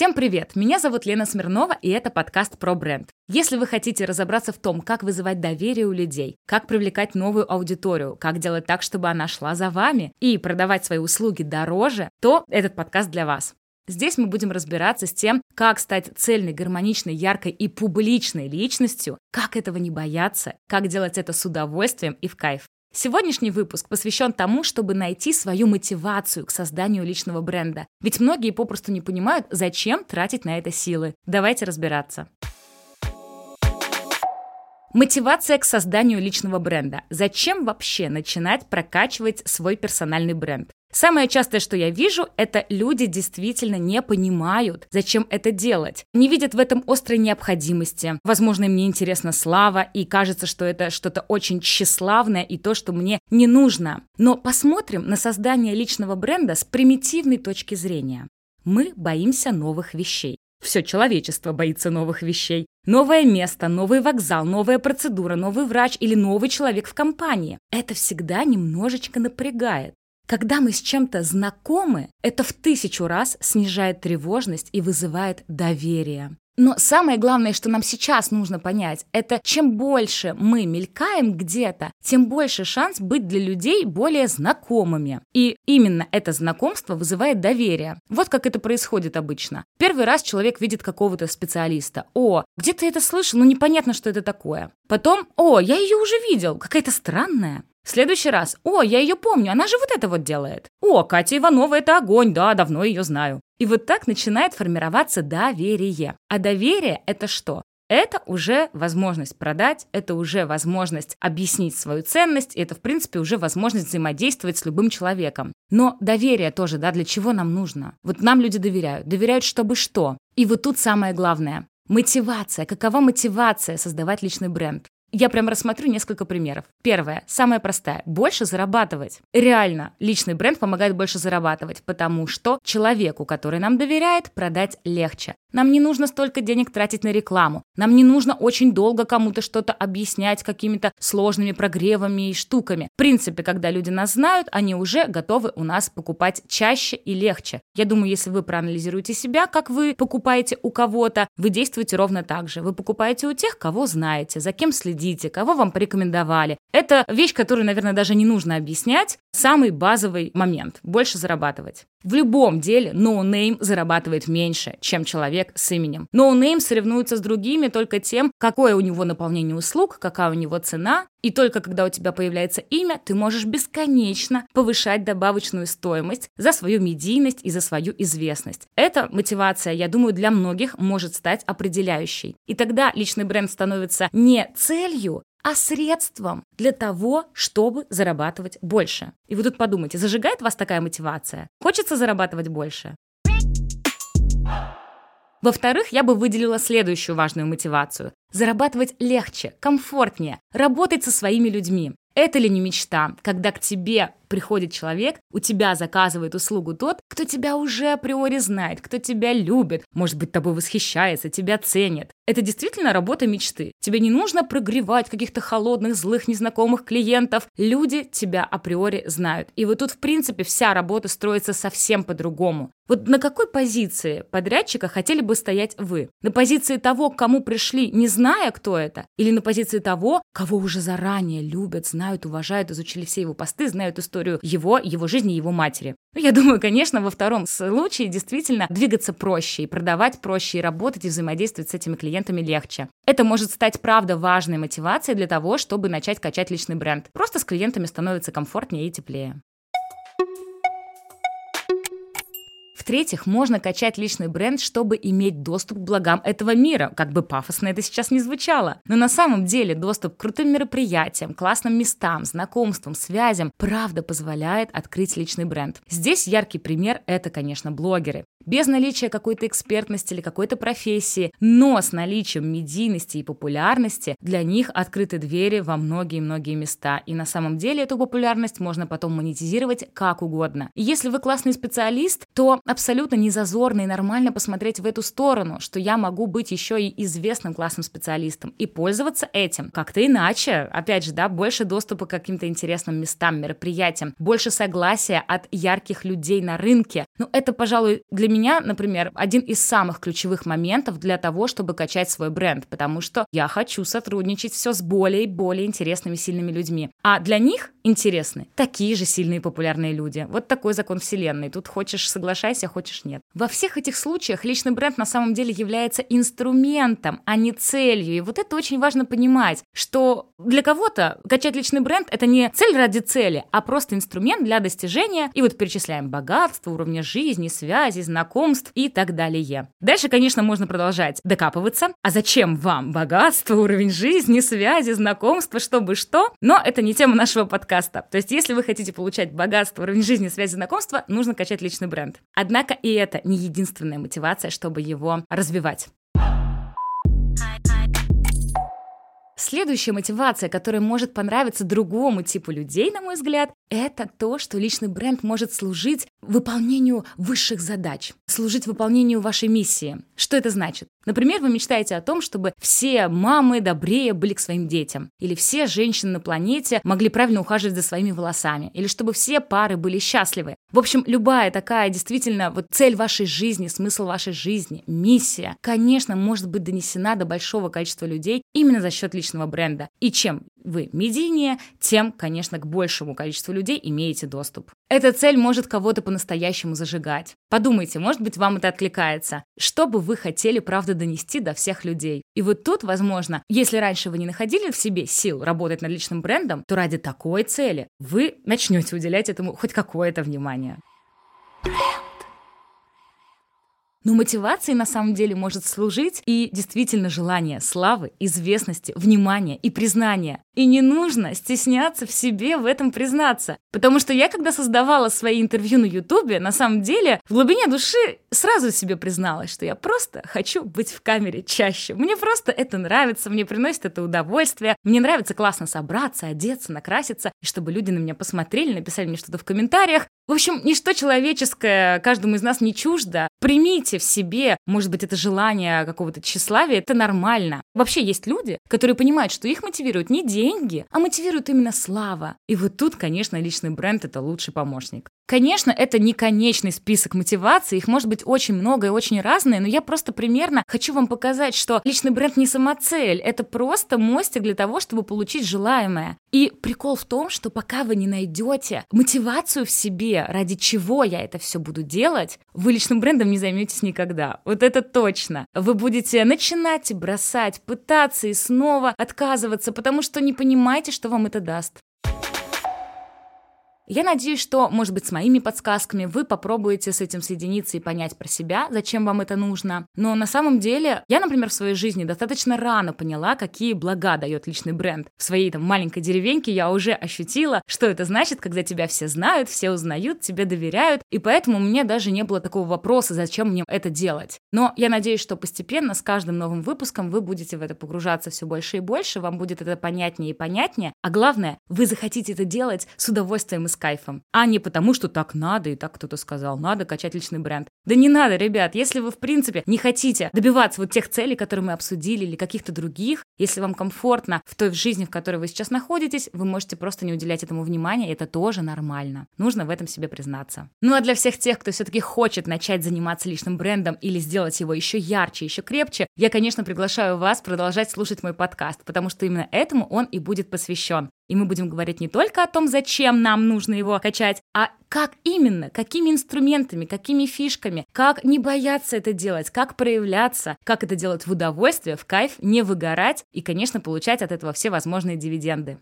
Всем привет! Меня зовут Лена Смирнова, и это подкаст про бренд. Если вы хотите разобраться в том, как вызывать доверие у людей, как привлекать новую аудиторию, как делать так, чтобы она шла за вами и продавать свои услуги дороже, то этот подкаст для вас. Здесь мы будем разбираться с тем, как стать цельной, гармоничной, яркой и публичной личностью, как этого не бояться, как делать это с удовольствием и в кайф. Сегодняшний выпуск посвящен тому, чтобы найти свою мотивацию к созданию личного бренда. Ведь многие попросту не понимают, зачем тратить на это силы. Давайте разбираться. Мотивация к созданию личного бренда. Зачем вообще начинать прокачивать свой персональный бренд? Самое частое, что я вижу, это люди действительно не понимают, зачем это делать. Не видят в этом острой необходимости. Возможно, им не интересна слава, и кажется, что это что-то очень тщеславное и то, что мне не нужно. Но посмотрим на создание личного бренда с примитивной точки зрения. Мы боимся новых вещей. Все человечество боится новых вещей. Новое место, новый вокзал, новая процедура, новый врач или новый человек в компании. Это всегда немножечко напрягает. Когда мы с чем-то знакомы, это в тысячу раз снижает тревожность и вызывает доверие. Но самое главное, что нам сейчас нужно понять, это чем больше мы мелькаем где-то, тем больше шанс быть для людей более знакомыми. И именно это знакомство вызывает доверие. Вот как это происходит обычно. Первый раз человек видит какого-то специалиста. О, где ты это слышал? Ну непонятно, что это такое. Потом, о, я ее уже видел, какая-то странная. В следующий раз. О, я ее помню, она же вот это вот делает. О, Катя Иванова – это огонь, да, давно ее знаю. И вот так начинает формироваться доверие. А доверие – это что? Это уже возможность продать, это уже возможность объяснить свою ценность, и это, в принципе, уже возможность взаимодействовать с любым человеком. Но доверие тоже, да, для чего нам нужно? Вот нам люди доверяют. Доверяют, чтобы что? И вот тут самое главное. Мотивация. Какова мотивация создавать личный бренд? Я прям рассмотрю несколько примеров. Первое, самое простое, больше зарабатывать. Реально, личный бренд помогает больше зарабатывать, потому что человеку, который нам доверяет, продать легче. Нам не нужно столько денег тратить на рекламу. Нам не нужно очень долго кому-то что-то объяснять какими-то сложными прогревами и штуками. В принципе, когда люди нас знают, они уже готовы у нас покупать чаще и легче. Я думаю, если вы проанализируете себя, как вы покупаете у кого-то, вы действуете ровно так же. Вы покупаете у тех, кого знаете, за кем следите кого вам порекомендовали. Это вещь, которую, наверное, даже не нужно объяснять. Самый базовый момент – больше зарабатывать. В любом деле no name зарабатывает меньше, чем человек с именем. No name соревнуется с другими только тем, какое у него наполнение услуг, какая у него цена. И только когда у тебя появляется имя, ты можешь бесконечно повышать добавочную стоимость за свою медийность и за свою известность. Эта мотивация, я думаю, для многих может стать определяющей. И тогда личный бренд становится не целью, а средством для того, чтобы зарабатывать больше. И вы тут подумайте, зажигает вас такая мотивация? Хочется зарабатывать больше? Во-вторых, я бы выделила следующую важную мотивацию. Зарабатывать легче, комфортнее, работать со своими людьми. Это ли не мечта, когда к тебе приходит человек, у тебя заказывает услугу тот, кто тебя уже априори знает, кто тебя любит, может быть, тобой восхищается, тебя ценит. Это действительно работа мечты. Тебе не нужно прогревать каких-то холодных, злых, незнакомых клиентов. Люди тебя априори знают. И вот тут, в принципе, вся работа строится совсем по-другому. Вот на какой позиции подрядчика хотели бы стоять вы? На позиции того, к кому пришли, не зная, кто это? Или на позиции того, кого уже заранее любят, знают, уважают, изучили все его посты, знают историю его, его жизни, его матери. Ну, я думаю, конечно, во втором случае действительно двигаться проще, и продавать проще, и работать, и взаимодействовать с этими клиентами легче. Это может стать, правда, важной мотивацией для того, чтобы начать качать личный бренд. Просто с клиентами становится комфортнее и теплее. В-третьих, можно качать личный бренд, чтобы иметь доступ к благам этого мира, как бы пафосно это сейчас не звучало. Но на самом деле доступ к крутым мероприятиям, классным местам, знакомствам, связям правда позволяет открыть личный бренд. Здесь яркий пример – это, конечно, блогеры. Без наличия какой-то экспертности или какой-то профессии, но с наличием медийности и популярности для них открыты двери во многие-многие места. И на самом деле эту популярность можно потом монетизировать как угодно. И если вы классный специалист, то абсолютно не зазорно и нормально посмотреть в эту сторону, что я могу быть еще и известным классным специалистом и пользоваться этим как-то иначе. Опять же, да, больше доступа к каким-то интересным местам, мероприятиям, больше согласия от ярких людей на рынке. Ну, это, пожалуй, для меня, например, один из самых ключевых моментов для того, чтобы качать свой бренд, потому что я хочу сотрудничать все с более и более интересными, сильными людьми. А для них интересны такие же сильные популярные люди. Вот такой закон вселенной. Тут хочешь соглашайся, хочешь нет. Во всех этих случаях личный бренд на самом деле является инструментом, а не целью. И вот это очень важно понимать, что для кого-то качать личный бренд — это не цель ради цели, а просто инструмент для достижения. И вот перечисляем богатство, уровня жизни, связи, знакомств и так далее. Дальше, конечно, можно продолжать докапываться. А зачем вам богатство, уровень жизни, связи, знакомства, чтобы что? Но это не тема нашего подкаста. То есть, если вы хотите получать богатство, уровень жизни, связи, знакомства, нужно качать личный бренд. Однако и это не единственная мотивация, чтобы его развивать. Следующая мотивация, которая может понравиться другому типу людей, на мой взгляд, это то, что личный бренд может служить выполнению высших задач, служить выполнению вашей миссии. Что это значит? Например, вы мечтаете о том, чтобы все мамы добрее были к своим детям, или все женщины на планете могли правильно ухаживать за своими волосами, или чтобы все пары были счастливы. В общем, любая такая действительно вот цель вашей жизни, смысл вашей жизни, миссия, конечно, может быть донесена до большого количества людей именно за счет личного бренда. И чем вы медийнее, тем, конечно, к большему количеству людей имеете доступ. Эта цель может кого-то по-настоящему зажигать. Подумайте, может быть, вам это откликается. Что бы вы хотели, правда, донести до всех людей? И вот тут, возможно, если раньше вы не находили в себе сил работать над личным брендом, то ради такой цели вы начнете уделять этому хоть какое-то внимание. Но мотивацией на самом деле может служить и действительно желание славы, известности, внимания и признания. И не нужно стесняться в себе в этом признаться. Потому что я, когда создавала свои интервью на Ютубе, на самом деле в глубине души сразу себе призналась, что я просто хочу быть в камере чаще. Мне просто это нравится, мне приносит это удовольствие. Мне нравится классно собраться, одеться, накраситься, и чтобы люди на меня посмотрели, написали мне что-то в комментариях. В общем, ничто человеческое каждому из нас не чуждо. Примите в себе, может быть, это желание какого-то тщеславия, это нормально. Вообще есть люди, которые понимают, что их мотивируют не деньги, а мотивирует именно слава. И вот тут, конечно, личный бренд — это лучший помощник. Конечно, это не конечный список мотиваций, их может быть очень много и очень разные, но я просто примерно хочу вам показать, что личный бренд не самоцель, это просто мостик для того, чтобы получить желаемое. И прикол в том, что пока вы не найдете мотивацию в себе, ради чего я это все буду делать, вы личным брендом не займетесь никогда. Вот это точно. Вы будете начинать бросать, пытаться и снова отказываться, потому что не понимаете, что вам это даст. Я надеюсь, что, может быть, с моими подсказками вы попробуете с этим соединиться и понять про себя, зачем вам это нужно. Но на самом деле, я, например, в своей жизни достаточно рано поняла, какие блага дает личный бренд. В своей там маленькой деревеньке я уже ощутила, что это значит, когда тебя все знают, все узнают, тебе доверяют, и поэтому у меня даже не было такого вопроса, зачем мне это делать. Но я надеюсь, что постепенно с каждым новым выпуском вы будете в это погружаться все больше и больше, вам будет это понятнее и понятнее, а главное, вы захотите это делать с удовольствием и с кайфом, а не потому, что так надо, и так кто-то сказал, надо качать личный бренд. Да не надо, ребят, если вы, в принципе, не хотите добиваться вот тех целей, которые мы обсудили, или каких-то других, если вам комфортно в той жизни, в которой вы сейчас находитесь, вы можете просто не уделять этому внимания, и это тоже нормально. Нужно в этом себе признаться. Ну а для всех тех, кто все-таки хочет начать заниматься личным брендом или сделать его еще ярче, еще крепче, я, конечно, приглашаю вас продолжать слушать мой подкаст, потому что именно этому он и будет посвящен. И мы будем говорить не только о том, зачем нам нужно его качать, а как именно, какими инструментами, какими фишками, как не бояться это делать, как проявляться, как это делать в удовольствие, в кайф, не выгорать и, конечно, получать от этого все возможные дивиденды.